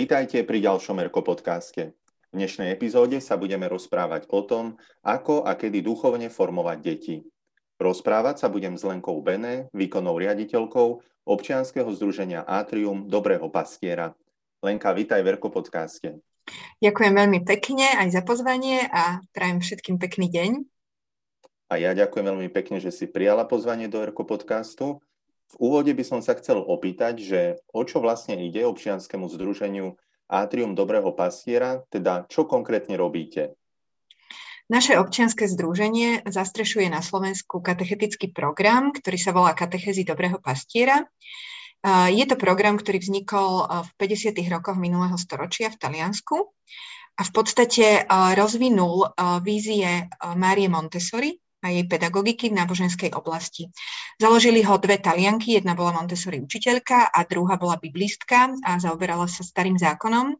Vítajte pri ďalšom Erko podcaste. V dnešnej epizóde sa budeme rozprávať o tom, ako a kedy duchovne formovať deti. Rozprávať sa budem s Lenkou Bene, výkonnou riaditeľkou občianskeho združenia Atrium Dobrého pastiera. Lenka, vítaj v Erko podcaste. Ďakujem veľmi pekne aj za pozvanie a prajem všetkým pekný deň. A ja ďakujem veľmi pekne, že si prijala pozvanie do Erko podcastu v úvode by som sa chcel opýtať, že o čo vlastne ide občianskému združeniu Atrium Dobrého pastiera, teda čo konkrétne robíte? Naše občianske združenie zastrešuje na Slovensku katechetický program, ktorý sa volá Katechezy Dobrého pastiera. Je to program, ktorý vznikol v 50. rokoch minulého storočia v Taliansku a v podstate rozvinul vízie Márie Montessori, a jej pedagogiky v náboženskej oblasti. Založili ho dve talianky, jedna bola Montessori učiteľka a druhá bola biblistka a zaoberala sa starým zákonom.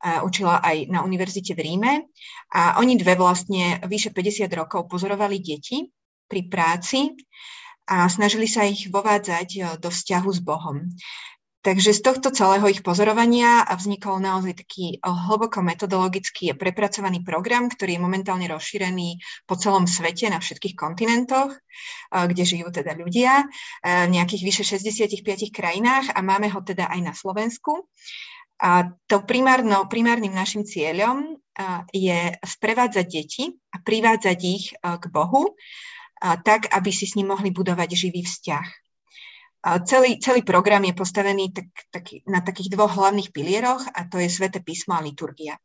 A učila aj na univerzite v Ríme. A oni dve vlastne vyše 50 rokov pozorovali deti pri práci a snažili sa ich vovádzať do vzťahu s Bohom. Takže z tohto celého ich pozorovania vznikol naozaj taký eh, hlboko metodologický a prepracovaný program, ktorý je momentálne rozšírený po celom svete na všetkých kontinentoch, eh, kde žijú teda ľudia, eh, v nejakých vyše 65 krajinách a máme ho teda aj na Slovensku. A to primárno, primárnym našim cieľom je sprevádzať deti a privádzať ich k Bohu, tak, aby si s ním mohli budovať živý vzťah. Celý, celý program je postavený tak, tak, na takých dvoch hlavných pilieroch a to je Svete písmo a liturgia.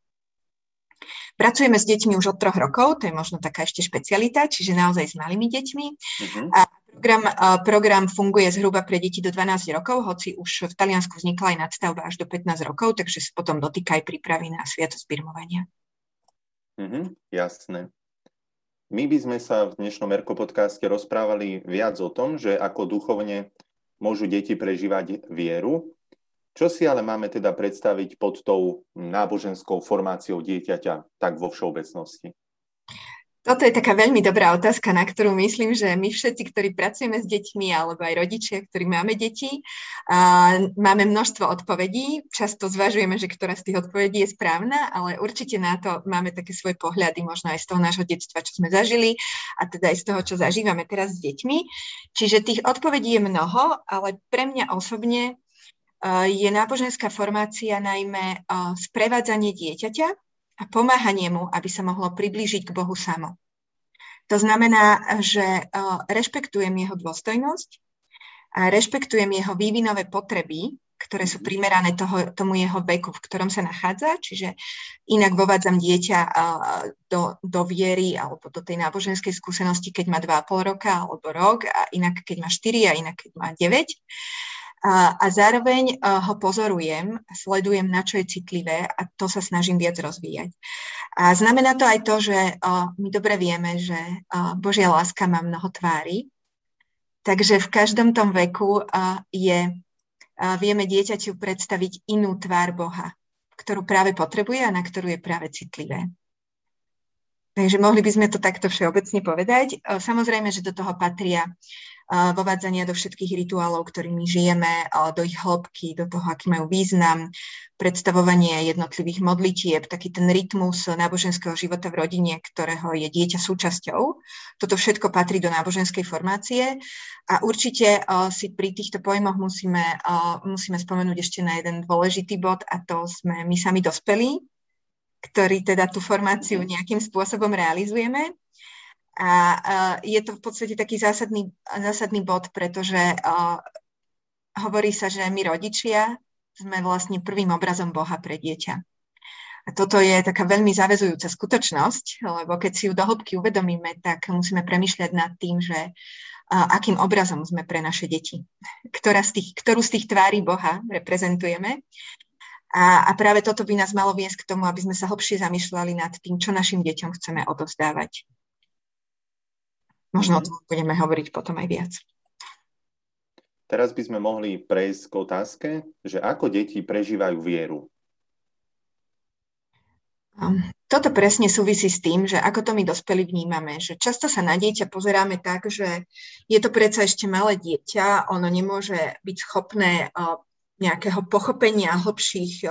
Pracujeme s deťmi už od troch rokov, to je možno taká ešte špecialita, čiže naozaj s malými deťmi. Uh-huh. A program, program funguje zhruba pre deti do 12 rokov, hoci už v Taliansku vznikla aj nadstavba až do 15 rokov, takže sa potom dotýka aj prípravy na sviatosť birmovania. Uh-huh, jasné. My by sme sa v dnešnom Erko podcaste rozprávali viac o tom, že ako duchovne môžu deti prežívať vieru. Čo si ale máme teda predstaviť pod tou náboženskou formáciou dieťaťa, tak vo všeobecnosti? Toto je taká veľmi dobrá otázka, na ktorú myslím, že my všetci, ktorí pracujeme s deťmi, alebo aj rodičia, ktorí máme deti, a máme množstvo odpovedí. Často zvažujeme, že ktorá z tých odpovedí je správna, ale určite na to máme také svoje pohľady, možno aj z toho nášho detstva, čo sme zažili, a teda aj z toho, čo zažívame teraz s deťmi. Čiže tých odpovedí je mnoho, ale pre mňa osobne je náboženská formácia najmä sprevádzanie dieťaťa a pomáhanie mu, aby sa mohlo priblížiť k Bohu samo. To znamená, že e, rešpektujem jeho dôstojnosť, a rešpektujem jeho vývinové potreby, ktoré sú primerané toho, tomu jeho veku, v ktorom sa nachádza, čiže inak vovádzam dieťa e, do, do viery alebo do tej náboženskej skúsenosti, keď má 2,5 roka alebo rok, a inak keď má 4 a inak keď má 9 a, a zároveň ho pozorujem, sledujem, na čo je citlivé a to sa snažím viac rozvíjať. A znamená to aj to, že my dobre vieme, že Božia láska má mnoho tvári, takže v každom tom veku je, vieme dieťaťu predstaviť inú tvár Boha, ktorú práve potrebuje a na ktorú je práve citlivé. Takže mohli by sme to takto všeobecne povedať. Samozrejme, že do toho patria vovádzania do všetkých rituálov, ktorými žijeme, do ich hĺbky, do toho, aký majú význam, predstavovanie jednotlivých modlitieb, taký ten rytmus náboženského života v rodine, ktorého je dieťa súčasťou. Toto všetko patrí do náboženskej formácie a určite si pri týchto pojmoch musíme, musíme spomenúť ešte na jeden dôležitý bod a to sme my sami dospelí, ktorí teda tú formáciu nejakým spôsobom realizujeme. A je to v podstate taký zásadný, zásadný bod, pretože hovorí sa, že my rodičia sme vlastne prvým obrazom Boha pre dieťa. A toto je taká veľmi zavezujúca skutočnosť, lebo keď si ju do hĺbky uvedomíme, tak musíme premyšľať nad tým, že akým obrazom sme pre naše deti, Ktorá z tých, ktorú z tých tvári Boha reprezentujeme. A, a práve toto by nás malo viesť k tomu, aby sme sa hlbšie zamýšľali nad tým, čo našim deťom chceme odovzdávať. Možno o tom budeme hovoriť potom aj viac. Teraz by sme mohli prejsť k otázke, že ako deti prežívajú vieru. Toto presne súvisí s tým, že ako to my dospelí vnímame, že často sa na dieťa pozeráme tak, že je to predsa ešte malé dieťa, ono nemôže byť schopné nejakého pochopenia hlbších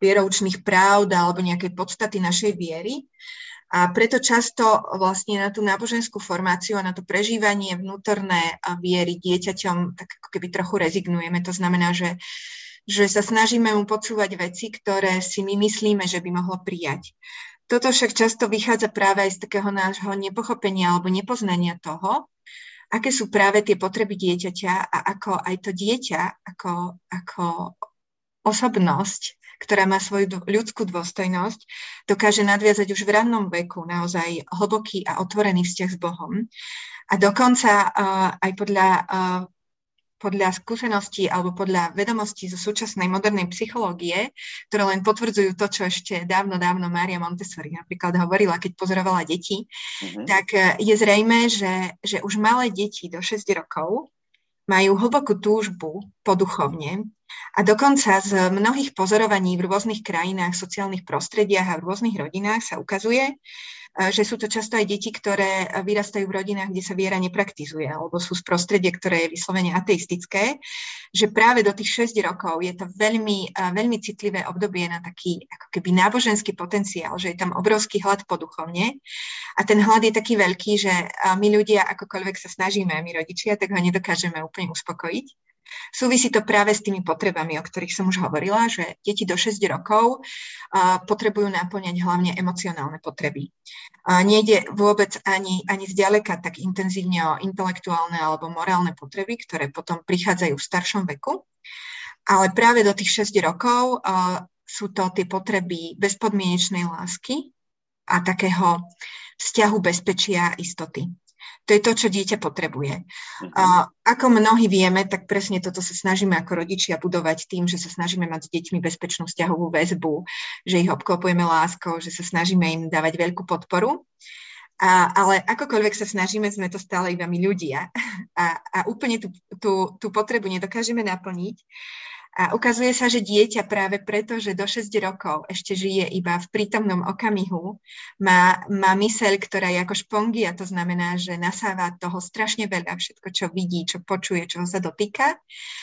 vieroučných pravd alebo nejakej podstaty našej viery. A preto často vlastne na tú náboženskú formáciu a na to prežívanie vnútorné viery dieťaťom tak ako keby trochu rezignujeme. To znamená, že, že sa snažíme mu podsúvať veci, ktoré si my myslíme, že by mohlo prijať. Toto však často vychádza práve aj z takého nášho nepochopenia alebo nepoznania toho, aké sú práve tie potreby dieťaťa a ako aj to dieťa ako, ako osobnosť ktorá má svoju ľudskú dôstojnosť, dokáže nadviazať už v rannom veku naozaj hlboký a otvorený vzťah s Bohom. A dokonca uh, aj podľa, uh, podľa skúseností alebo podľa vedomostí zo súčasnej modernej psychológie, ktoré len potvrdzujú to, čo ešte dávno, dávno Mária Montessori napríklad hovorila, keď pozorovala deti, uh-huh. tak uh, je zrejme, že, že už malé deti do 6 rokov majú hlbokú túžbu poduchovne a dokonca z mnohých pozorovaní v rôznych krajinách, sociálnych prostrediach a v rôznych rodinách sa ukazuje, E, že sú to často aj deti, ktoré vyrastajú v rodinách, kde sa viera nepraktizuje, alebo sú z prostredie, ktoré je vyslovene ateistické, že práve do tých 6 rokov je to veľmi, e, veľmi citlivé obdobie na taký ako keby náboženský potenciál, že je tam obrovský hlad po duchovne a ten hlad je taký veľký, že e, my ľudia akokoľvek sa snažíme, my rodičia, tak ho nedokážeme úplne uspokojiť. Súvisí to práve s tými potrebami, o ktorých som už hovorila, že deti do 6 rokov potrebujú náplňať hlavne emocionálne potreby. Nejde vôbec ani, ani zďaleka tak intenzívne o intelektuálne alebo morálne potreby, ktoré potom prichádzajú v staršom veku, ale práve do tých 6 rokov sú to tie potreby bezpodmienečnej lásky a takého vzťahu bezpečia a istoty. To je to, čo dieťa potrebuje. A ako mnohí vieme, tak presne toto sa snažíme ako rodičia budovať tým, že sa snažíme mať s deťmi bezpečnú vzťahovú väzbu, že ich obklopujeme láskou, že sa snažíme im dávať veľkú podporu. A, ale akokoľvek sa snažíme, sme to stále iba my ľudia. A, a úplne tú, tú, tú potrebu nedokážeme naplniť. A ukazuje sa, že dieťa práve preto, že do 6 rokov ešte žije iba v prítomnom okamihu, má, má myseľ, ktorá je ako špongia, to znamená, že nasáva toho strašne veľa, všetko, čo vidí, čo počuje, čo sa dotýka,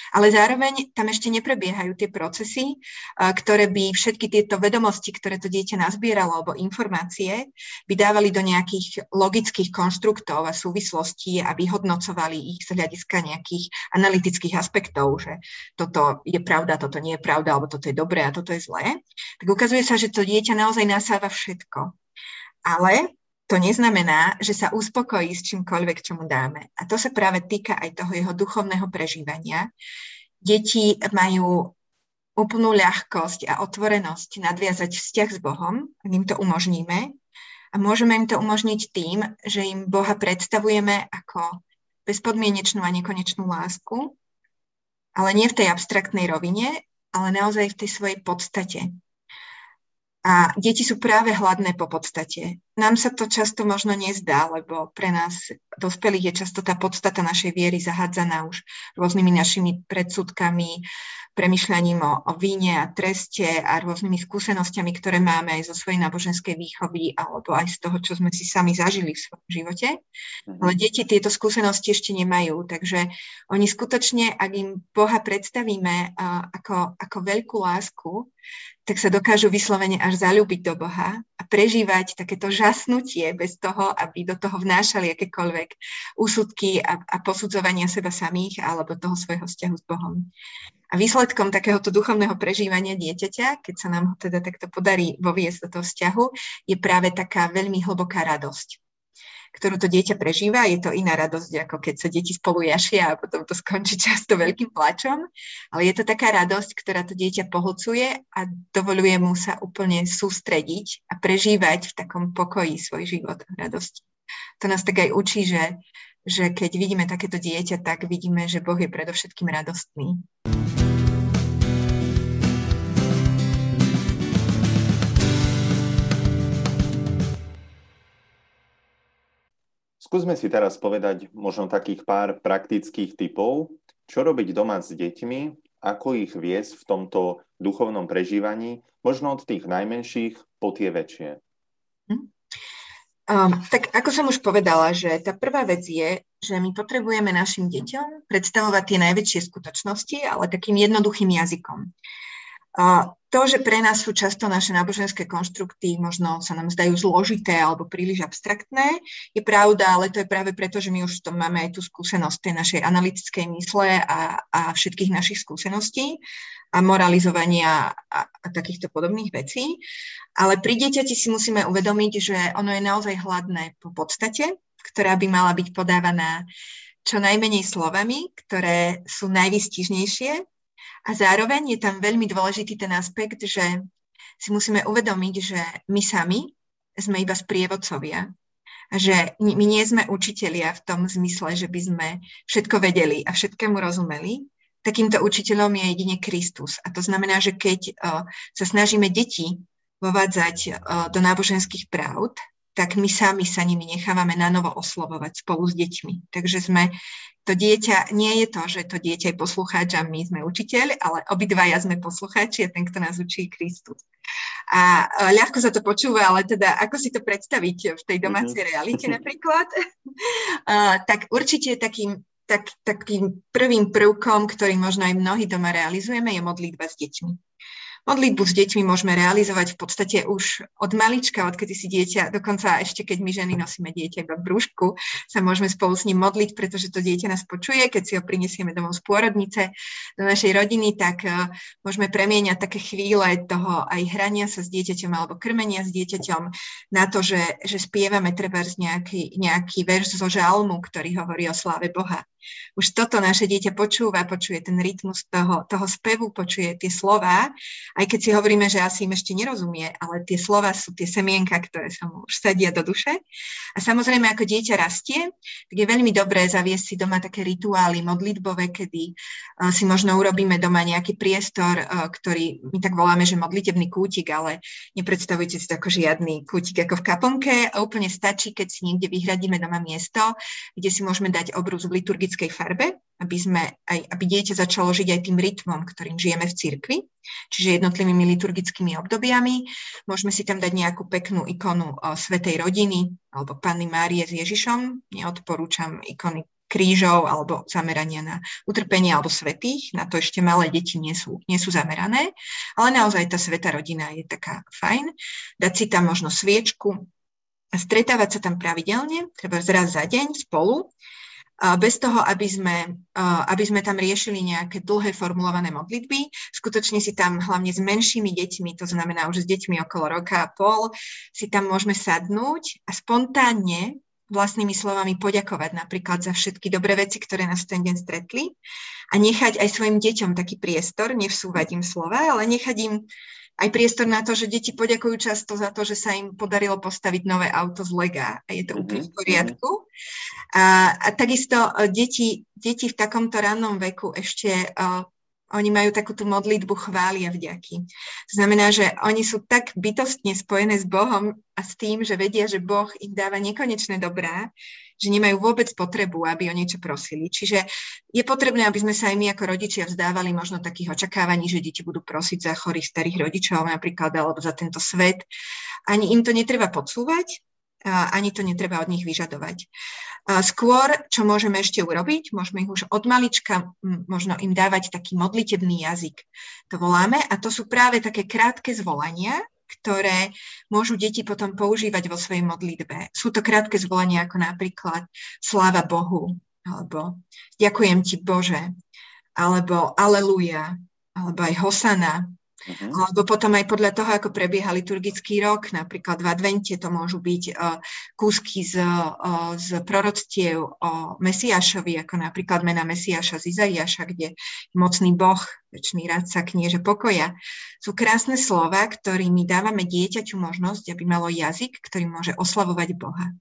ale zároveň tam ešte neprebiehajú tie procesy, ktoré by všetky tieto vedomosti, ktoré to dieťa nazbieralo, alebo informácie, by dávali do nejakých logických konštruktov a súvislostí a vyhodnocovali ich z hľadiska nejakých analytických aspektov, že toto je je pravda, toto nie je pravda, alebo toto je dobré a toto je zlé, tak ukazuje sa, že to dieťa naozaj nasáva všetko. Ale to neznamená, že sa uspokojí s čímkoľvek, čo mu dáme. A to sa práve týka aj toho jeho duchovného prežívania. Deti majú úplnú ľahkosť a otvorenosť nadviazať vzťah s Bohom, ak im to umožníme. A môžeme im to umožniť tým, že im Boha predstavujeme ako bezpodmienečnú a nekonečnú lásku ale nie v tej abstraktnej rovine, ale naozaj v tej svojej podstate. A deti sú práve hladné po podstate. Nám sa to často možno nezdá, lebo pre nás, dospelých, je často tá podstata našej viery zahádzaná už rôznymi našimi predsudkami, premyšľaním o, o víne a treste a rôznymi skúsenosťami, ktoré máme aj zo svojej náboženskej výchovy alebo aj z toho, čo sme si sami zažili v svojom živote. Mhm. Ale deti tieto skúsenosti ešte nemajú, takže oni skutočne, ak im Boha predstavíme ako, ako veľkú lásku, tak sa dokážu vyslovene až zalúbiť do Boha a prežívať takéto žasnutie bez toho, aby do toho vnášali akékoľvek úsudky a, a posudzovania seba samých alebo toho svojho vzťahu s Bohom. A výsledkom takéhoto duchovného prežívania dieťaťa, keď sa nám ho teda takto podarí voviesť do toho vzťahu, je práve taká veľmi hlboká radosť ktorú to dieťa prežíva. Je to iná radosť, ako keď sa deti spolu jašia a potom to skončí často veľkým plačom. Ale je to taká radosť, ktorá to dieťa pohlcuje a dovoluje mu sa úplne sústrediť a prežívať v takom pokoji svoj život a radosť. To nás tak aj učí, že, že keď vidíme takéto dieťa, tak vidíme, že Boh je predovšetkým radostný. Skúsme si teraz povedať možno takých pár praktických typov, čo robiť doma s deťmi, ako ich viesť v tomto duchovnom prežívaní, možno od tých najmenších po tie väčšie. Um, tak ako som už povedala, že tá prvá vec je, že my potrebujeme našim deťom predstavovať tie najväčšie skutočnosti, ale takým jednoduchým jazykom. To, že pre nás sú často naše náboženské konštrukty, možno sa nám zdajú zložité alebo príliš abstraktné, je pravda, ale to je práve preto, že my už v tom máme aj tú skúsenosť tej našej analytickej mysle a, a všetkých našich skúseností a moralizovania a, a takýchto podobných vecí. Ale pri dieťati si musíme uvedomiť, že ono je naozaj hladné po podstate, ktorá by mala byť podávaná čo najmenej slovami, ktoré sú najvystižnejšie. A zároveň je tam veľmi dôležitý ten aspekt, že si musíme uvedomiť, že my sami sme iba sprievodcovia. A že my nie sme učitelia v tom zmysle, že by sme všetko vedeli a všetkému rozumeli, takýmto učiteľom je jedine Kristus. A to znamená, že keď uh, sa snažíme deti vovádzať uh, do náboženských pravd, tak my sami sa nimi nechávame na novo oslovovať spolu s deťmi. Takže sme, to dieťa, nie je to, že to dieťa je poslucháč a my sme učiteľ, ale obidvaja sme poslucháči a ten, kto nás učí, Kristus. A uh, ľahko sa to počúva, ale teda ako si to predstaviť v tej domácej mhm. realite napríklad, tak určite takým tak, takým prvým prvkom, ktorý možno aj mnohí doma realizujeme, je modlitba s deťmi. Modlitbu s deťmi môžeme realizovať v podstate už od malička, odkedy si dieťa, dokonca ešte keď my ženy nosíme dieťa v brúšku, sa môžeme spolu s ním modliť, pretože to dieťa nás počuje, keď si ho prinesieme domov z pôrodnice do našej rodiny, tak uh, môžeme premieňať také chvíle toho aj hrania sa s dieťaťom alebo krmenia s dieťaťom na to, že, že spievame treba nejaký, nejaký verš zo žalmu, ktorý hovorí o sláve Boha už toto naše dieťa počúva, počuje ten rytmus toho, toho spevu, počuje tie slova, aj keď si hovoríme, že asi im ešte nerozumie, ale tie slova sú tie semienka, ktoré sa mu už sadia do duše. A samozrejme, ako dieťa rastie, tak je veľmi dobré zaviesť si doma také rituály modlitbové, kedy uh, si možno urobíme doma nejaký priestor, uh, ktorý my tak voláme, že modlitebný kútik, ale nepredstavujte si to ako žiadny kútik ako v kaponke a úplne stačí, keď si niekde vyhradíme doma miesto, kde si môžeme dať obrus v liturgii liturgickej farbe, aby, sme aj, aby dieťa začalo žiť aj tým rytmom, ktorým žijeme v cirkvi, čiže jednotlivými liturgickými obdobiami. Môžeme si tam dať nejakú peknú ikonu o Svetej rodiny alebo Panny Márie s Ježišom. Neodporúčam ikony krížov alebo zamerania na utrpenie alebo svetých. Na to ešte malé deti nie sú, nie sú zamerané. Ale naozaj tá sveta rodina je taká fajn. Dať si tam možno sviečku a stretávať sa tam pravidelne, treba raz za deň spolu bez toho, aby sme, aby sme tam riešili nejaké dlhé formulované modlitby. Skutočne si tam hlavne s menšími deťmi, to znamená už s deťmi okolo roka a pol, si tam môžeme sadnúť a spontánne vlastnými slovami poďakovať napríklad za všetky dobré veci, ktoré nás ten deň stretli a nechať aj svojim deťom taký priestor, nevsúvať im slova, ale nechať im aj priestor na to, že deti poďakujú často za to, že sa im podarilo postaviť nové auto z lega a je to úplne v mhm, poriadku. A, a takisto e, deti, deti v takomto rannom veku ešte uh, oni majú takú tú modlitbu chvály a vďaky. To znamená, že oni sú tak bytostne spojené s Bohom a s tým, že vedia, že Boh im dáva nekonečné dobrá, že nemajú vôbec potrebu, aby o niečo prosili. Čiže je potrebné, aby sme sa aj my ako rodičia vzdávali možno takých očakávaní, že deti budú prosiť za chorých starých rodičov napríklad, alebo za tento svet. Ani im to netreba podsúvať, ani to netreba od nich vyžadovať. Skôr, čo môžeme ešte urobiť, môžeme ich už od malička možno im dávať taký modlitebný jazyk. To voláme a to sú práve také krátke zvolania, ktoré môžu deti potom používať vo svojej modlitbe. Sú to krátke zvolenia ako napríklad Sláva Bohu, alebo Ďakujem ti Bože, alebo Aleluja, alebo aj Hosana, Uh-huh. Alebo potom aj podľa toho, ako prebieha liturgický rok, napríklad v advente to môžu byť uh, kúsky z, uh, z proroctiev o Mesiášovi, ako napríklad mena Mesiáša z Izaiáša, kde mocný Boh, väčší radca, knieže pokoja. Sú krásne slova, ktorými dávame dieťaťu možnosť, aby malo jazyk, ktorý môže oslavovať Boha.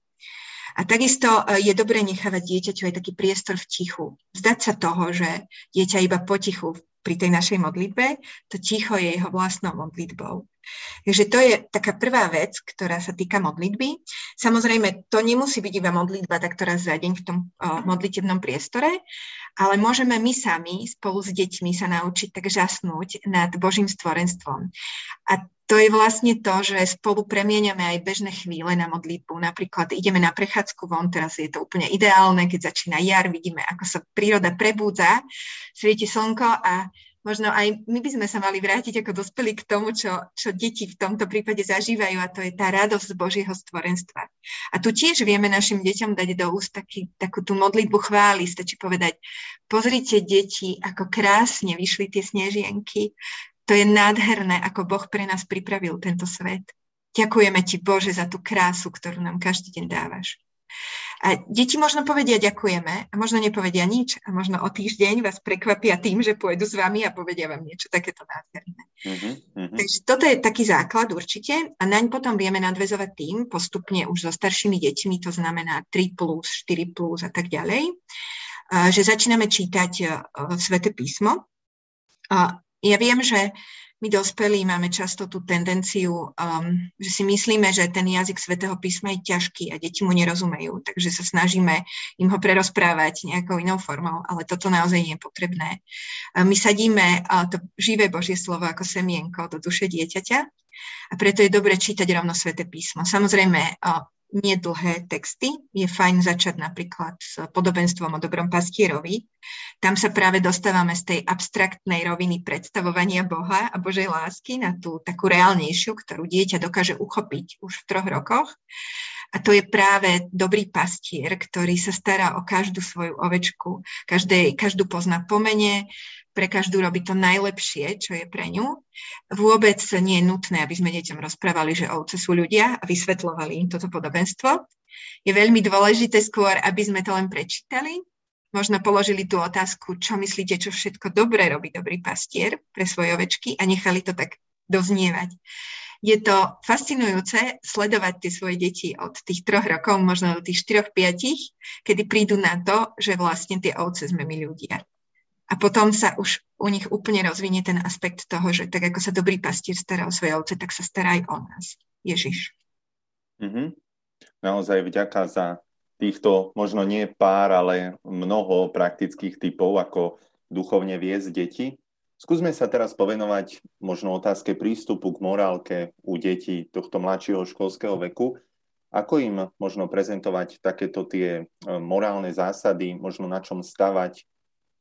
A takisto je dobré nechávať dieťaťu aj taký priestor v tichu. Zdať sa toho, že dieťa iba potichu pri tej našej modlitbe, to ticho je jeho vlastnou modlitbou. Takže to je taká prvá vec, ktorá sa týka modlitby. Samozrejme, to nemusí byť iba modlitba takto raz za deň v tom o, modlitebnom priestore, ale môžeme my sami spolu s deťmi sa naučiť tak žasnúť nad Božím stvorenstvom. A to je vlastne to, že spolu premieňame aj bežné chvíle na modlitbu. Napríklad ideme na prechádzku von, teraz je to úplne ideálne, keď začína jar, vidíme, ako sa príroda prebúdza, svieti slnko a možno aj my by sme sa mali vrátiť ako dospelí k tomu, čo, čo deti v tomto prípade zažívajú a to je tá radosť Božieho stvorenstva. A tu tiež vieme našim deťom dať do úst taký, takú tú modlitbu chvály, stačí povedať, pozrite deti, ako krásne vyšli tie snežienky, to je nádherné, ako Boh pre nás pripravil tento svet. Ďakujeme ti, Bože, za tú krásu, ktorú nám každý deň dávaš. A deti možno povedia ďakujeme a možno nepovedia nič a možno o týždeň vás prekvapia tým, že pôjdu s vami a povedia vám niečo takéto nádherné. Uh-huh, uh-huh. Takže toto je taký základ určite a naň potom vieme nadvezovať tým postupne už so staršími deťmi, to znamená 3 plus, 4 plus a tak ďalej, že začíname čítať Svete písmo. Ja viem, že my dospelí máme často tú tendenciu, um, že si myslíme, že ten jazyk svätého písma je ťažký a deti mu nerozumejú, takže sa snažíme im ho prerozprávať nejakou inou formou, ale toto naozaj nie je potrebné. My sadíme to živé Božie slovo ako semienko do duše dieťaťa a preto je dobre čítať rovno sväté písmo. Samozrejme, nedlhé texty. Je fajn začať napríklad s podobenstvom o dobrom pastierovi. Tam sa práve dostávame z tej abstraktnej roviny predstavovania Boha a Božej lásky na tú takú reálnejšiu, ktorú dieťa dokáže uchopiť už v troch rokoch. A to je práve dobrý pastier, ktorý sa stará o každú svoju ovečku, každej, každú pozná pomene, pre každú robí to najlepšie, čo je pre ňu. Vôbec nie je nutné, aby sme deťom rozprávali, že ovce sú ľudia a vysvetľovali im toto podobenstvo. Je veľmi dôležité skôr, aby sme to len prečítali, možno položili tú otázku, čo myslíte, čo všetko dobre robí dobrý pastier pre svoje ovečky a nechali to tak doznievať. Je to fascinujúce sledovať tie svoje deti od tých troch rokov, možno do tých štyroch, piatich, kedy prídu na to, že vlastne tie ovce sme my ľudia. A potom sa už u nich úplne rozvinie ten aspekt toho, že tak ako sa dobrý pastier stará o svoje ovce, tak sa stará aj o nás. Ježiš. Mm-hmm. Naozaj vďaka za týchto možno nie pár, ale mnoho praktických typov, ako duchovne viesť deti. Skúsme sa teraz povenovať možno otázke prístupu k morálke u detí tohto mladšieho školského veku. Ako im možno prezentovať takéto tie e, morálne zásady, možno na čom stavať,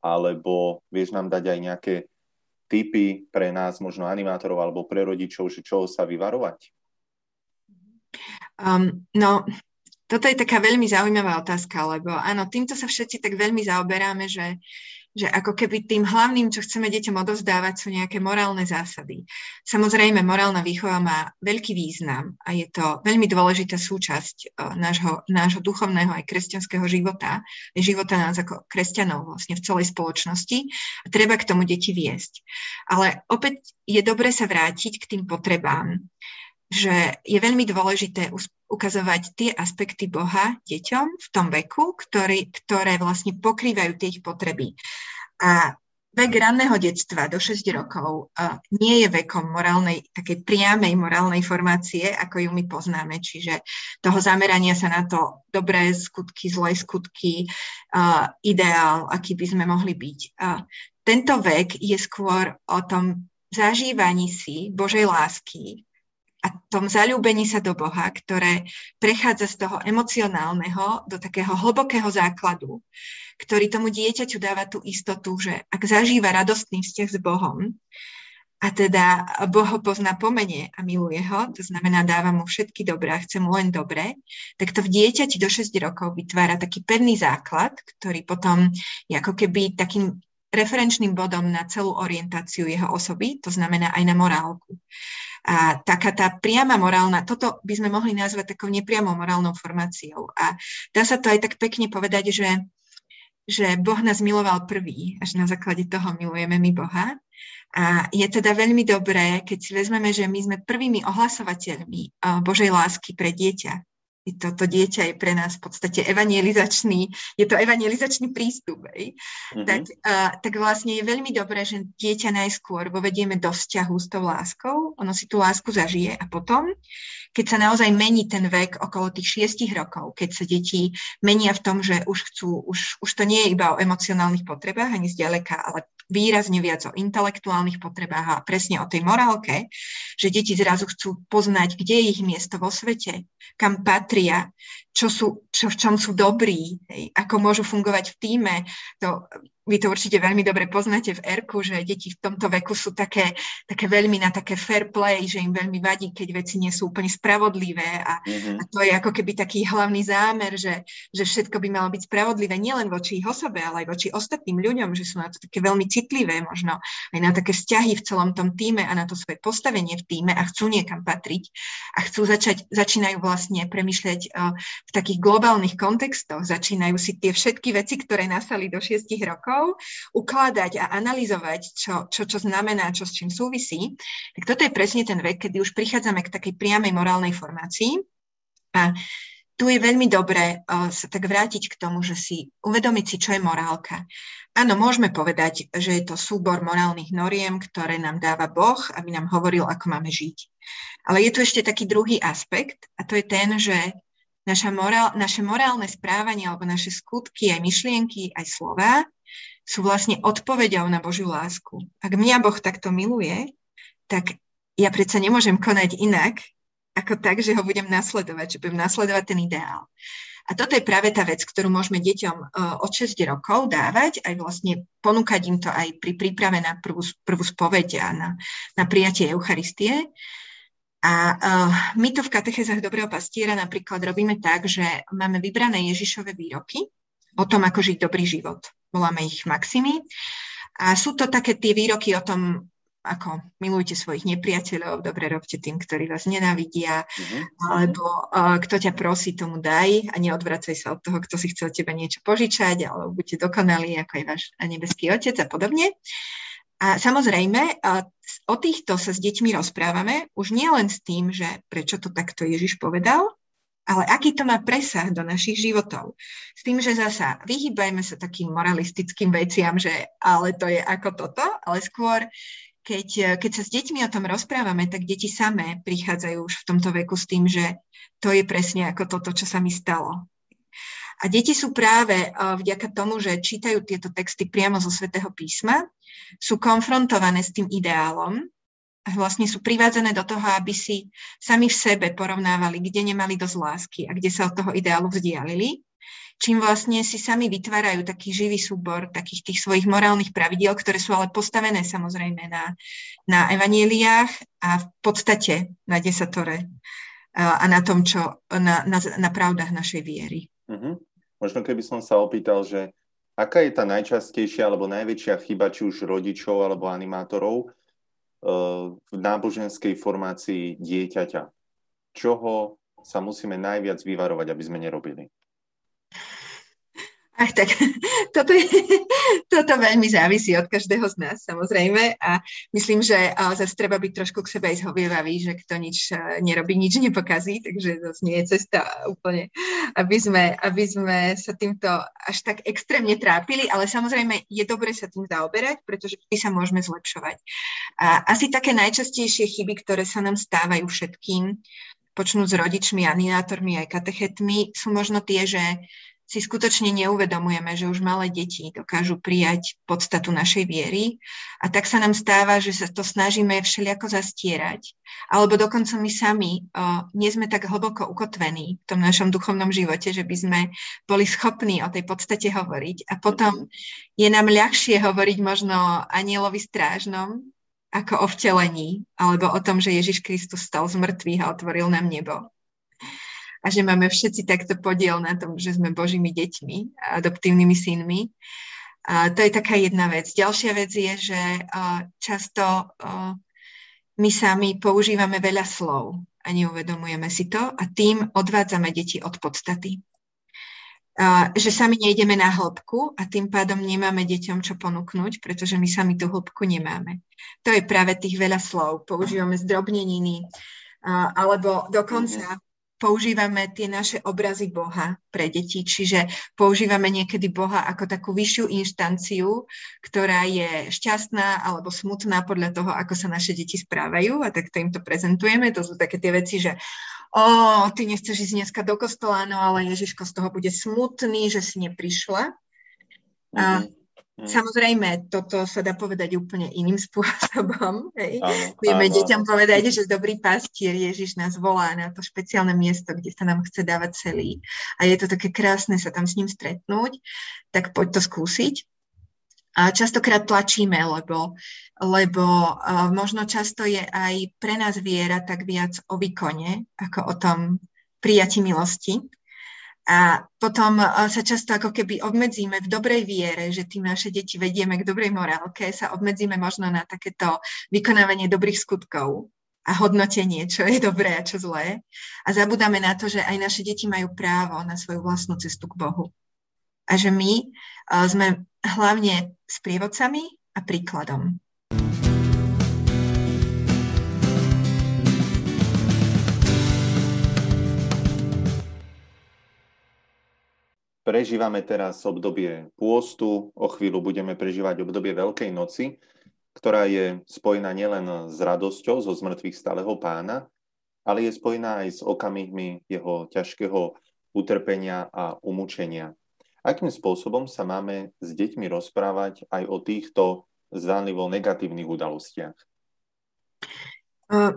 alebo vieš nám dať aj nejaké typy pre nás, možno animátorov alebo pre rodičov, že čoho sa vyvarovať? Um, no, toto je taká veľmi zaujímavá otázka, lebo áno, týmto sa všetci tak veľmi zaoberáme, že že ako keby tým hlavným, čo chceme deťom odovzdávať, sú nejaké morálne zásady. Samozrejme, morálna výchova má veľký význam a je to veľmi dôležitá súčasť e, nášho, nášho duchovného aj kresťanského života, života nás ako kresťanov vlastne v celej spoločnosti a treba k tomu deti viesť. Ale opäť je dobre sa vrátiť k tým potrebám že je veľmi dôležité ukazovať tie aspekty Boha deťom v tom veku, ktorý, ktoré vlastne pokrývajú tie ich potreby. A vek ranného detstva do 6 rokov uh, nie je vekom morálnej, takej priamej morálnej formácie, ako ju my poznáme, čiže toho zamerania sa na to dobré skutky, zlé skutky, uh, ideál, aký by sme mohli byť. Tento vek je skôr o tom zažívaní si Božej lásky a tom zalúbení sa do Boha, ktoré prechádza z toho emocionálneho do takého hlbokého základu, ktorý tomu dieťaťu dáva tú istotu, že ak zažíva radostný vzťah s Bohom, a teda Boh ho pozná pomene a miluje ho, to znamená dáva mu všetky dobré a chce mu len dobré, tak to v dieťati do 6 rokov vytvára taký pevný základ, ktorý potom je ako keby takým referenčným bodom na celú orientáciu jeho osoby, to znamená aj na morálku. A taká tá priama morálna, toto by sme mohli nazvať takou nepriamou morálnou formáciou. A dá sa to aj tak pekne povedať, že, že Boh nás miloval prvý, až na základe toho milujeme my Boha. A je teda veľmi dobré, keď si vezmeme, že my sme prvými ohlasovateľmi Božej lásky pre dieťa. Toto dieťa je pre nás v podstate evangelizačný, je to evangelizačný prístup. Mm-hmm. Tak, uh, tak vlastne je veľmi dobré, že dieťa najskôr vovedieme do vzťahu s tou láskou, ono si tú lásku zažije a potom, keď sa naozaj mení ten vek okolo tých šiestich rokov, keď sa deti menia v tom, že už chcú, už, už to nie je iba o emocionálnych potrebách ani zďaleka, ale výrazne viac o intelektuálnych potrebách a presne o tej morálke, že deti zrazu chcú poznať, kde je ich miesto vo svete, kam patria, čo sú, čo, v čom sú dobrí, hej, ako môžu fungovať v týme. To vy to určite veľmi dobre poznáte v Erku, že deti v tomto veku sú také, také veľmi na také fair play, že im veľmi vadí, keď veci nie sú úplne spravodlivé a, mm-hmm. a to je ako keby taký hlavný zámer, že, že všetko by malo byť spravodlivé nielen voči ich osobe, ale aj voči ostatným ľuďom, že sú na to také veľmi citlivé možno, aj na také vzťahy v celom tom týme a na to svoje postavenie v týme a chcú niekam patriť a chcú začať, začínajú vlastne premyšľať uh, v takých globálnych kontextoch, začínajú si tie všetky veci, ktoré nastali do 6 rokov ukladať a analyzovať, čo, čo, čo znamená, čo s čím súvisí, tak toto je presne ten vek, kedy už prichádzame k takej priamej morálnej formácii. A tu je veľmi dobré uh, sa tak vrátiť k tomu, že si uvedomiť si, čo je morálka. Áno, môžeme povedať, že je to súbor morálnych noriem, ktoré nám dáva Boh, aby nám hovoril, ako máme žiť. Ale je tu ešte taký druhý aspekt a to je ten, že naša morál, naše morálne správanie alebo naše skutky, aj myšlienky, aj slova sú vlastne odpoveďou na Božiu lásku. Ak mňa Boh takto miluje, tak ja predsa nemôžem konať inak, ako tak, že ho budem nasledovať, že budem nasledovať ten ideál. A toto je práve tá vec, ktorú môžeme deťom e, od 6 rokov dávať, aj vlastne ponúkať im to aj pri príprave na prvú, prvú spoveď a na, na prijatie Eucharistie. A uh, my to v katechezách Dobrého pastiera napríklad robíme tak, že máme vybrané Ježišové výroky o tom, ako žiť dobrý život voláme ich maximy. A sú to také tie výroky o tom, ako milujte svojich nepriateľov, dobre robte tým, ktorí vás nenávidia, mm-hmm. alebo uh, kto ťa prosí, tomu daj a neodvracaj sa od toho, kto si chce od teba niečo požičať, alebo buďte dokonalí, ako je váš nebeský otec a podobne. A samozrejme, o týchto sa s deťmi rozprávame, už nie len s tým, že prečo to takto Ježiš povedal, ale aký to má presah do našich životov. S tým, že zasa vyhýbajme sa takým moralistickým veciam, že ale to je ako toto, ale skôr keď, keď sa s deťmi o tom rozprávame, tak deti samé prichádzajú už v tomto veku s tým, že to je presne ako toto, čo sa mi stalo. A deti sú práve vďaka tomu, že čítajú tieto texty priamo zo svätého písma, sú konfrontované s tým ideálom, vlastne sú privádzané do toho, aby si sami v sebe porovnávali, kde nemali dosť lásky a kde sa od toho ideálu vzdialili, čím vlastne si sami vytvárajú taký živý súbor takých tých svojich morálnych pravidiel, ktoré sú ale postavené samozrejme na, na evanieliách a v podstate na desatore a na tom, čo, na, na, na pravdách našej viery. Uh-huh. Možno keby som sa opýtal, že aká je tá najčastejšia alebo najväčšia chyba či už rodičov alebo animátorov, v náboženskej formácii dieťaťa. Čoho sa musíme najviac vyvarovať, aby sme nerobili? Ach, tak toto, je, toto veľmi závisí od každého z nás, samozrejme. A myslím, že zase treba byť trošku k sebe aj zhovievavý, že kto nič nerobí, nič nepokazí, takže zase nie je cesta úplne, aby sme, aby sme sa týmto až tak extrémne trápili, ale samozrejme je dobre sa tým zaoberať, pretože vždy sa môžeme zlepšovať. A asi také najčastejšie chyby, ktoré sa nám stávajú všetkým, počnúť s rodičmi, animátormi aj katechetmi, sú možno tie, že si skutočne neuvedomujeme, že už malé deti dokážu prijať podstatu našej viery a tak sa nám stáva, že sa to snažíme všelijako zastierať. Alebo dokonca my sami o, nie sme tak hlboko ukotvení v tom našom duchovnom živote, že by sme boli schopní o tej podstate hovoriť. A potom je nám ľahšie hovoriť možno anielovi strážnom, ako o vtelení, alebo o tom, že Ježiš Kristus stal z mŕtvych a otvoril nám nebo a že máme všetci takto podiel na tom, že sme Božími deťmi, adoptívnymi synmi. A to je taká jedna vec. Ďalšia vec je, že často my sami používame veľa slov a neuvedomujeme si to a tým odvádzame deti od podstaty. Že sami nejdeme na hĺbku a tým pádom nemáme deťom čo ponúknuť, pretože my sami tú hĺbku nemáme. To je práve tých veľa slov. Používame zdrobneniny, alebo dokonca používame tie naše obrazy Boha pre deti, čiže používame niekedy Boha ako takú vyššiu inštanciu, ktorá je šťastná alebo smutná podľa toho, ako sa naše deti správajú a takto im to prezentujeme. To sú také tie veci, že o, ty nechceš ísť dneska do kostola, no ale Ježiško z toho bude smutný, že si neprišla. Mm-hmm. A mhm. Mm. Samozrejme, toto sa dá povedať úplne iným spôsobom. Hej. Áno, Vieme áno. deťom povedať, že dobrý pastier Ježiš nás volá na to špeciálne miesto, kde sa nám chce dávať celý. A je to také krásne sa tam s ním stretnúť, tak poď to skúsiť. A častokrát tlačíme, lebo, lebo uh, možno často je aj pre nás viera tak viac o výkone, ako o tom prijati milosti. A potom e, sa často ako keby obmedzíme v dobrej viere, že tým naše deti vedieme k dobrej morálke, sa obmedzíme možno na takéto vykonávanie dobrých skutkov a hodnotenie, čo je dobré a čo zlé. A zabudáme na to, že aj naše deti majú právo na svoju vlastnú cestu k Bohu. A že my e, sme hlavne sprievodcami a príkladom. Prežívame teraz obdobie pôstu, o chvíľu budeme prežívať obdobie Veľkej noci, ktorá je spojená nielen s radosťou zo zmrtvých stáleho pána, ale je spojená aj s okamihmi jeho ťažkého utrpenia a umúčenia. Akým spôsobom sa máme s deťmi rozprávať aj o týchto zánlivo negatívnych udalostiach?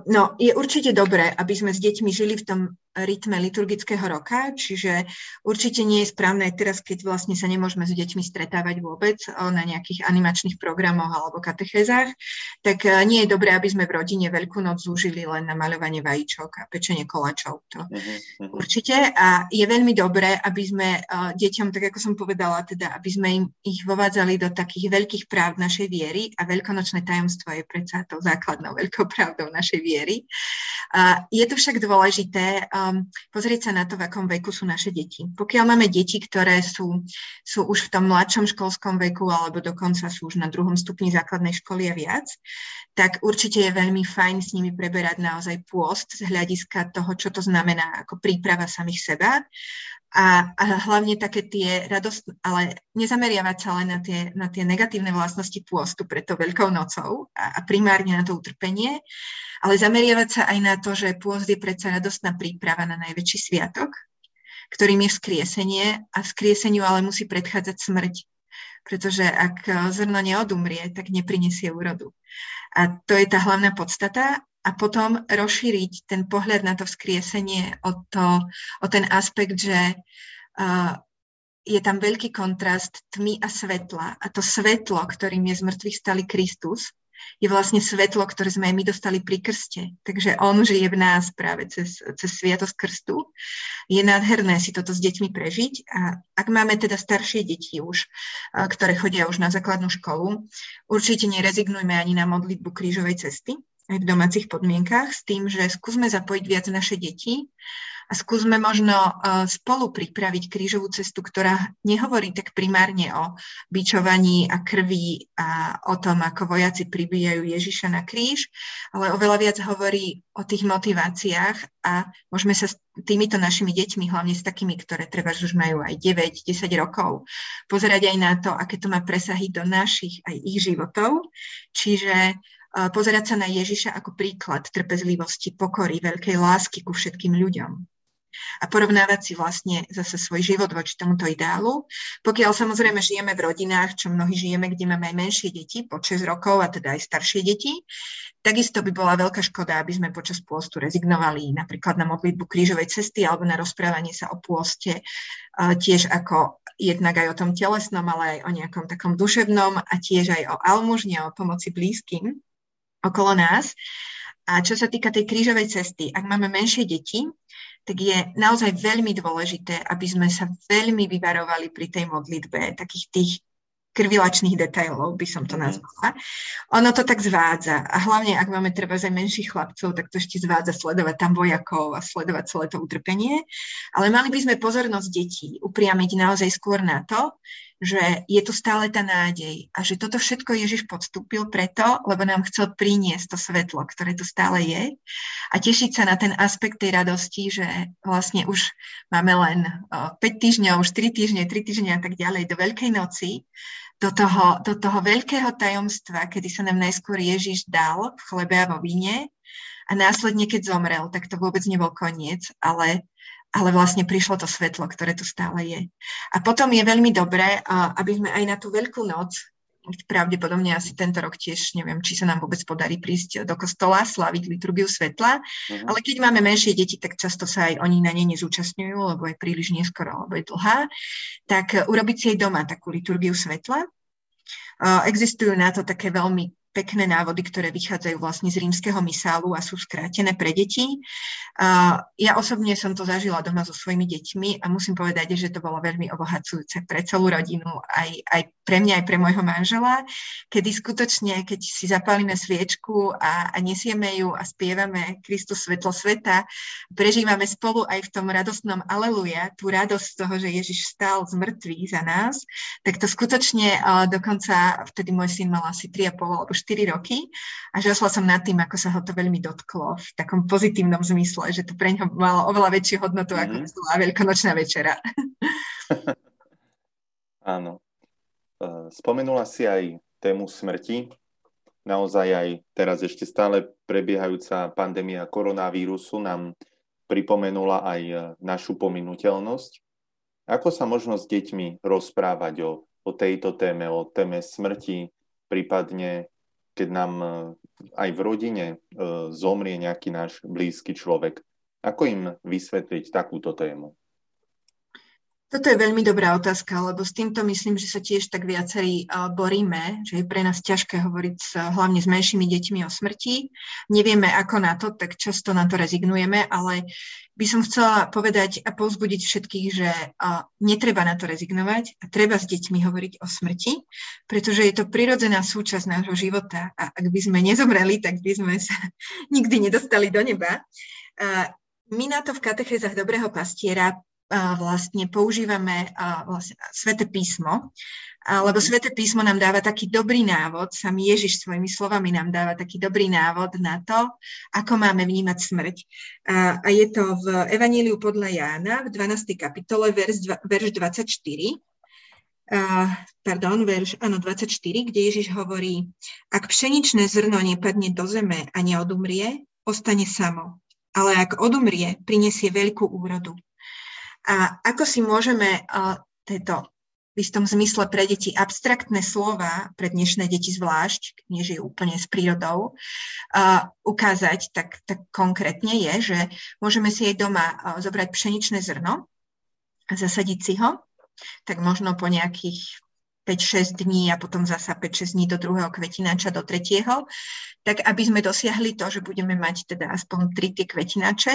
No, je určite dobré, aby sme s deťmi žili v tom rytme liturgického roka, čiže určite nie je správne teraz, keď vlastne sa nemôžeme s deťmi stretávať vôbec na nejakých animačných programoch alebo katechézach, tak e, nie je dobré, aby sme v rodine Veľkú noc zúžili len na maľovanie vajíčok a pečenie koláčov. To uh-huh. určite. A je veľmi dobré, aby sme e, deťom, tak ako som povedala, teda, aby sme im ich vovádzali do takých veľkých práv našej viery a veľkonočné tajomstvo je predsa tou základnou veľkou pravdou našej viery. Je to však dôležité, um, pozrieť sa na to, v akom veku sú naše deti. Pokiaľ máme deti, ktoré sú, sú už v tom mladšom školskom veku alebo dokonca sú už na druhom stupni základnej školy a viac, tak určite je veľmi fajn s nimi preberať naozaj pôst z hľadiska toho, čo to znamená ako príprava samých seba a, a hlavne také tie radosť, ale nezameriavať sa len na tie, na tie negatívne vlastnosti pôstu pred to Veľkou nocou a, a primárne na to utrpenie, ale zameriavať sa aj na to, že pôst je predsa radostná príprava na najväčší sviatok, ktorým je vzkriesenie a vzkrieseniu ale musí predchádzať smrť, pretože ak zrno neodumrie, tak neprinesie úrodu. A to je tá hlavná podstata a potom rozšíriť ten pohľad na to vzkriesenie o, to, o ten aspekt, že uh, je tam veľký kontrast tmy a svetla. A to svetlo, ktorým je z mŕtvych stali Kristus, je vlastne svetlo, ktoré sme aj my dostali pri krste. Takže on žije v nás práve cez, cez sviatosť krstu. Je nádherné si toto s deťmi prežiť a ak máme teda staršie deti už, ktoré chodia už na základnú školu, určite nerezignujme ani na modlitbu krížovej cesty, aj v domácich podmienkach s tým, že skúsme zapojiť viac naše deti a skúsme možno uh, spolu pripraviť krížovú cestu, ktorá nehovorí tak primárne o bičovaní a krvi a o tom, ako vojaci pribíjajú Ježiša na kríž, ale oveľa viac hovorí o tých motiváciách a môžeme sa s týmito našimi deťmi, hlavne s takými, ktoré treba už majú aj 9-10 rokov, pozerať aj na to, aké to má presahy do našich aj ich životov. Čiže pozerať sa na Ježiša ako príklad trpezlivosti, pokory, veľkej lásky ku všetkým ľuďom. A porovnávať si vlastne zase svoj život voči tomuto ideálu. Pokiaľ samozrejme žijeme v rodinách, čo mnohí žijeme, kde máme aj menšie deti, po 6 rokov a teda aj staršie deti, takisto by bola veľká škoda, aby sme počas pôstu rezignovali napríklad na modlitbu krížovej cesty alebo na rozprávanie sa o pôste tiež ako jednak aj o tom telesnom, ale aj o nejakom takom duševnom a tiež aj o almužne, o pomoci blízkym okolo nás. A čo sa týka tej krížovej cesty, ak máme menšie deti, tak je naozaj veľmi dôležité, aby sme sa veľmi vyvarovali pri tej modlitbe takých tých krvilačných detailov, by som to mhm. nazvala. Ono to tak zvádza. A hlavne, ak máme treba aj menších chlapcov, tak to ešte zvádza sledovať tam vojakov a sledovať celé to utrpenie. Ale mali by sme pozornosť detí upriamiť naozaj skôr na to, že je tu stále tá nádej a že toto všetko Ježiš podstúpil preto, lebo nám chcel priniesť to svetlo, ktoré tu stále je a tešiť sa na ten aspekt tej radosti, že vlastne už máme len 5 týždňov, 4 týždne, 3 týždne a tak ďalej do Veľkej noci, do toho, do toho veľkého tajomstva, kedy sa nám najskôr Ježiš dal v chlebe a vo víne a následne, keď zomrel, tak to vôbec nebol koniec, ale ale vlastne prišlo to svetlo, ktoré tu stále je. A potom je veľmi dobré, aby sme aj na tú veľkú noc, pravdepodobne asi tento rok tiež, neviem, či sa nám vôbec podarí prísť do kostola, slaviť liturgiu svetla, uh-huh. ale keď máme menšie deti, tak často sa aj oni na ne nezúčastňujú, lebo je príliš neskoro, lebo je dlhá, tak urobiť si aj doma takú liturgiu svetla. Existujú na to také veľmi pekné návody, ktoré vychádzajú vlastne z rímskeho misálu a sú skrátené pre deti. Ja osobne som to zažila doma so svojimi deťmi a musím povedať, že to bolo veľmi obohacujúce pre celú rodinu, aj, aj pre mňa, aj pre môjho manžela, kedy skutočne, keď si zapálime sviečku a, a nesieme ju a spievame Kristus svetlo sveta, prežívame spolu aj v tom radostnom aleluja, tú radosť z toho, že Ježiš stál z mŕtvych za nás, tak to skutočne dokonca, vtedy môj syn mal asi 3,5 alebo 4 roky a žasla som nad tým, ako sa ho to veľmi dotklo v takom pozitívnom zmysle, že to pre ňo malo oveľa väčšiu hodnotu mm-hmm. ako mhm. celá veľkonočná večera. Áno. E, spomenula si aj tému smrti. Naozaj aj teraz ešte stále prebiehajúca pandémia koronavírusu nám pripomenula aj e, našu pominuteľnosť. Ako sa možno s deťmi rozprávať o, o tejto téme, o téme smrti, prípadne keď nám e, aj v rodine e, zomrie nejaký náš blízky človek. Ako im vysvetliť takúto tému? Toto je veľmi dobrá otázka, lebo s týmto myslím, že sa tiež tak viacerí boríme, že je pre nás ťažké hovoriť s, hlavne s menšími deťmi o smrti. Nevieme ako na to, tak často na to rezignujeme, ale by som chcela povedať a povzbudiť všetkých, že netreba na to rezignovať a treba s deťmi hovoriť o smrti, pretože je to prirodzená súčasť nášho života a ak by sme nezomreli, tak by sme sa nikdy nedostali do neba. My na to v katechézach Dobrého pastiera vlastne používame vlastne Svete písmo, lebo. Svete písmo nám dáva taký dobrý návod, sám Ježiš svojimi slovami nám dáva taký dobrý návod na to, ako máme vnímať smrť. A je to v Evaníliu podľa Jána v 12. kapitole, verš, verš 24, pardon, verš, áno, 24, kde Ježiš hovorí, ak pšeničné zrno nepadne do zeme a neodumrie, ostane samo. Ale ak odumrie, prinesie veľkú úrodu. A ako si môžeme tieto v istom zmysle pre deti abstraktné slova, pre dnešné deti zvlášť, než je úplne s prírodou, uh, ukázať tak, tak konkrétne je, že môžeme si aj doma uh, zobrať pšeničné zrno a zasadiť si ho, tak možno po nejakých 5-6 dní a potom zasa 5-6 dní do druhého kvetináča, do tretieho, tak aby sme dosiahli to, že budeme mať teda aspoň 3 tie kvetinače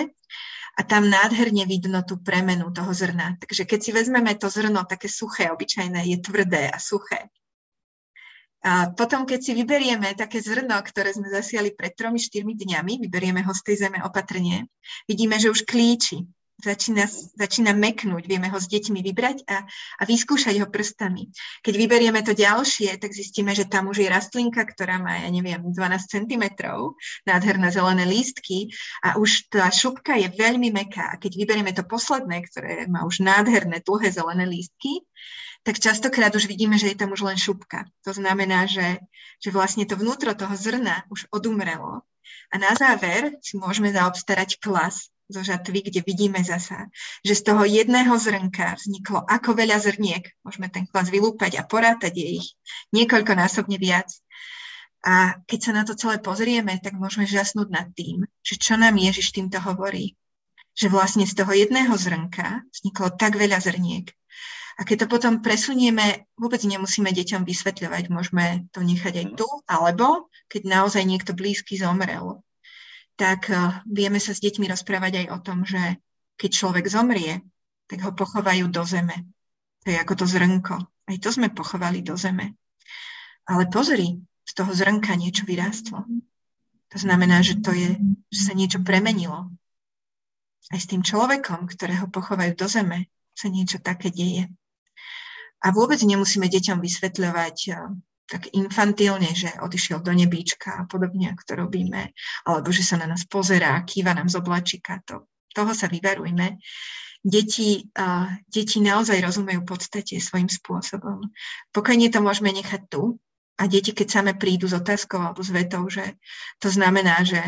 a tam nádherne vidno tú premenu toho zrna. Takže keď si vezmeme to zrno také suché, obyčajné, je tvrdé a suché. A potom, keď si vyberieme také zrno, ktoré sme zasiali pred tromi, štyrmi dňami, vyberieme ho z tej zeme opatrne, vidíme, že už klíči začína, začína meknúť, vieme ho s deťmi vybrať a, a vyskúšať ho prstami. Keď vyberieme to ďalšie, tak zistíme, že tam už je rastlinka, ktorá má, ja neviem, 12 cm, nádherné zelené lístky a už tá šupka je veľmi meká. A keď vyberieme to posledné, ktoré má už nádherné, dlhé zelené lístky, tak častokrát už vidíme, že je tam už len šupka. To znamená, že, že vlastne to vnútro toho zrna už odumrelo. A na záver si môžeme zaobstarať klas, zo žatvy, kde vidíme zasa, že z toho jedného zrnka vzniklo ako veľa zrniek. Môžeme ten klas vylúpať a porátať je ich niekoľkonásobne viac. A keď sa na to celé pozrieme, tak môžeme žasnúť nad tým, že čo nám Ježiš týmto hovorí. Že vlastne z toho jedného zrnka vzniklo tak veľa zrniek. A keď to potom presunieme, vôbec nemusíme deťom vysvetľovať, môžeme to nechať aj tu, alebo keď naozaj niekto blízky zomrel, tak eh, vieme sa s deťmi rozprávať aj o tom, že keď človek zomrie, tak ho pochovajú do zeme. To je ako to zrnko. Aj to sme pochovali do zeme. Ale pozri, z toho zrnka niečo vyrástlo. To znamená, že, to je, že sa niečo premenilo. Aj s tým človekom, ktorého pochovajú do zeme, sa niečo také deje. A vôbec nemusíme deťom vysvetľovať tak infantilne, že odišiel do nebíčka a podobne, ako to robíme, alebo že sa na nás pozerá, kýva nám z oblačika, to, toho sa vyvarujme. Deti, uh, deti naozaj rozumejú podstate svojím spôsobom. Pokojne to môžeme nechať tu a deti, keď same prídu s otázkou alebo s vetou, že to znamená, že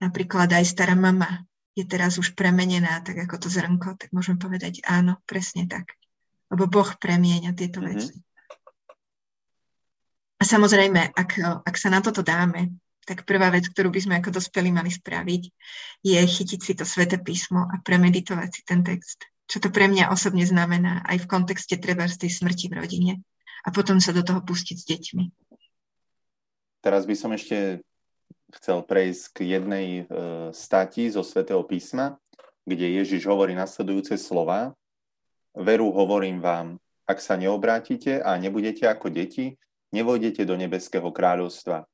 napríklad aj stará mama je teraz už premenená, tak ako to zrnko, tak môžeme povedať áno, presne tak. Lebo Boh premieňa tieto mm-hmm. veci. A samozrejme, ak, ak sa na toto dáme, tak prvá vec, ktorú by sme ako dospelí mali spraviť, je chytiť si to sväté písmo a premeditovať si ten text. Čo to pre mňa osobne znamená aj v kontexte treba z tej smrti v rodine. A potom sa do toho pustiť s deťmi. Teraz by som ešte chcel prejsť k jednej e, stati zo svätého písma, kde Ježiš hovorí nasledujúce slova. Veru hovorím vám, ak sa neobrátite a nebudete ako deti, nevojdete do nebeského kráľovstva.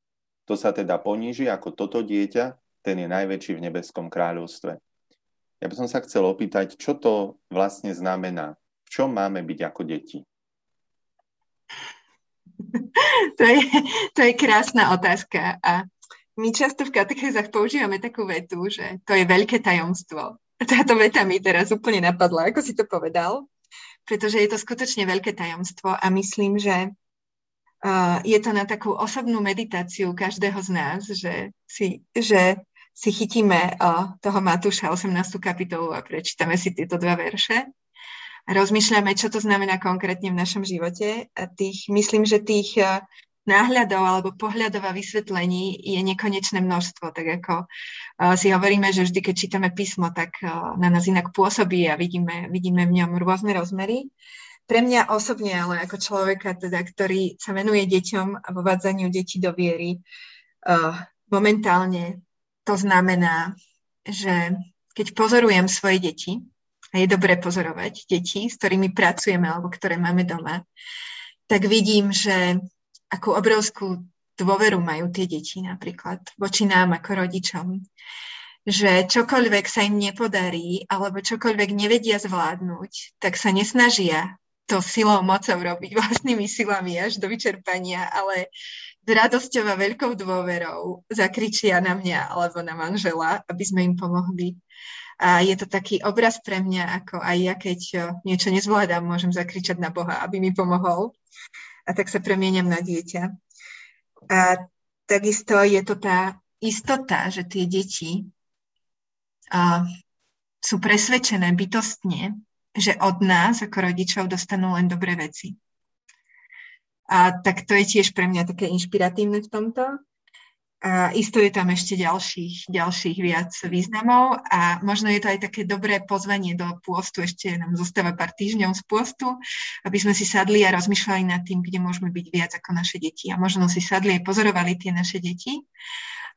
To sa teda poníži ako toto dieťa, ten je najväčší v nebeskom kráľovstve. Ja by som sa chcel opýtať, čo to vlastne znamená? V čom máme byť ako deti? To je, to je krásna otázka a my často v katechézach používame takú vetu, že to je veľké tajomstvo. Táto veta mi teraz úplne napadla, ako si to povedal, pretože je to skutočne veľké tajomstvo a myslím, že je to na takú osobnú meditáciu každého z nás, že si, že si chytíme toho Matúša 18. kapitolu a prečítame si tieto dva verše a rozmýšľame, čo to znamená konkrétne v našom živote. A tých, myslím, že tých náhľadov alebo pohľadov a vysvetlení je nekonečné množstvo. Tak ako si hovoríme, že vždy, keď čítame písmo, tak na nás inak pôsobí a vidíme, vidíme v ňom rôzne rozmery pre mňa osobne, ale ako človeka, teda, ktorý sa venuje deťom a vovádzaniu detí do viery, uh, momentálne to znamená, že keď pozorujem svoje deti, a je dobré pozorovať deti, s ktorými pracujeme alebo ktoré máme doma, tak vidím, že akú obrovskú dôveru majú tie deti napríklad voči nám ako rodičom. Že čokoľvek sa im nepodarí alebo čokoľvek nevedia zvládnuť, tak sa nesnažia to silou mocou robiť vlastnými silami až do vyčerpania, ale s radosťou a veľkou dôverou zakričia na mňa alebo na manžela, aby sme im pomohli. A je to taký obraz pre mňa, ako aj ja, keď niečo nezvládam, môžem zakričať na Boha, aby mi pomohol. A tak sa premieniam na dieťa. A takisto je to tá istota, že tie deti a, sú presvedčené bytostne, že od nás ako rodičov dostanú len dobré veci. A tak to je tiež pre mňa také inšpiratívne v tomto. A isto je tam ešte ďalších, ďalších viac významov a možno je to aj také dobré pozvanie do pôstu, ešte nám zostáva pár týždňov z pôstu, aby sme si sadli a rozmýšľali nad tým, kde môžeme byť viac ako naše deti. A možno si sadli a pozorovali tie naše deti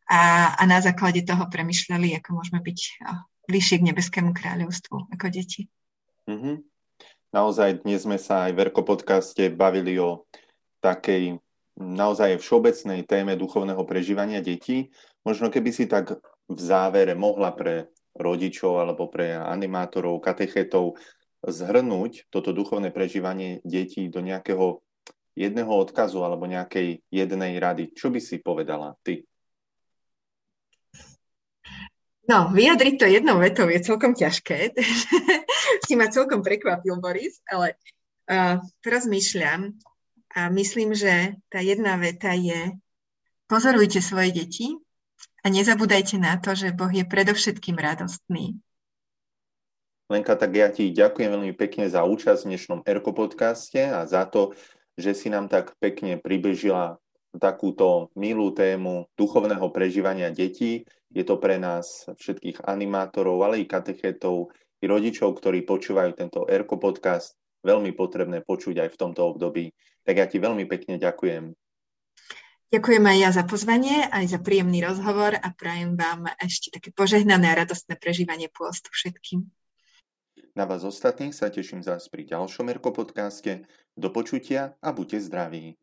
a, a na základe toho premyšľali, ako môžeme byť bližšie k nebeskému kráľovstvu ako deti. Mm-hmm. Naozaj dnes sme sa aj v Verko podcaste bavili o takej naozaj všeobecnej téme duchovného prežívania detí. Možno keby si tak v závere mohla pre rodičov alebo pre animátorov, katechetov zhrnúť toto duchovné prežívanie detí do nejakého jedného odkazu alebo nejakej jednej rady. Čo by si povedala ty? No, vyjadriť to jednou vetou je celkom ťažké. si ma celkom prekvapil, Boris, ale uh, myšľam a myslím, že tá jedna veta je pozorujte svoje deti a nezabúdajte na to, že Boh je predovšetkým radostný. Lenka, tak ja ti ďakujem veľmi pekne za účasť v dnešnom Erko podcaste a za to, že si nám tak pekne približila takúto milú tému duchovného prežívania detí je to pre nás všetkých animátorov, ale i katechetov, i rodičov, ktorí počúvajú tento ERKO podcast, veľmi potrebné počuť aj v tomto období. Tak ja ti veľmi pekne ďakujem. Ďakujem aj ja za pozvanie, aj za príjemný rozhovor a prajem vám ešte také požehnané a radostné prežívanie pôstu všetkým. Na vás ostatných sa teším zás pri ďalšom Erko podcaste. Do počutia a buďte zdraví.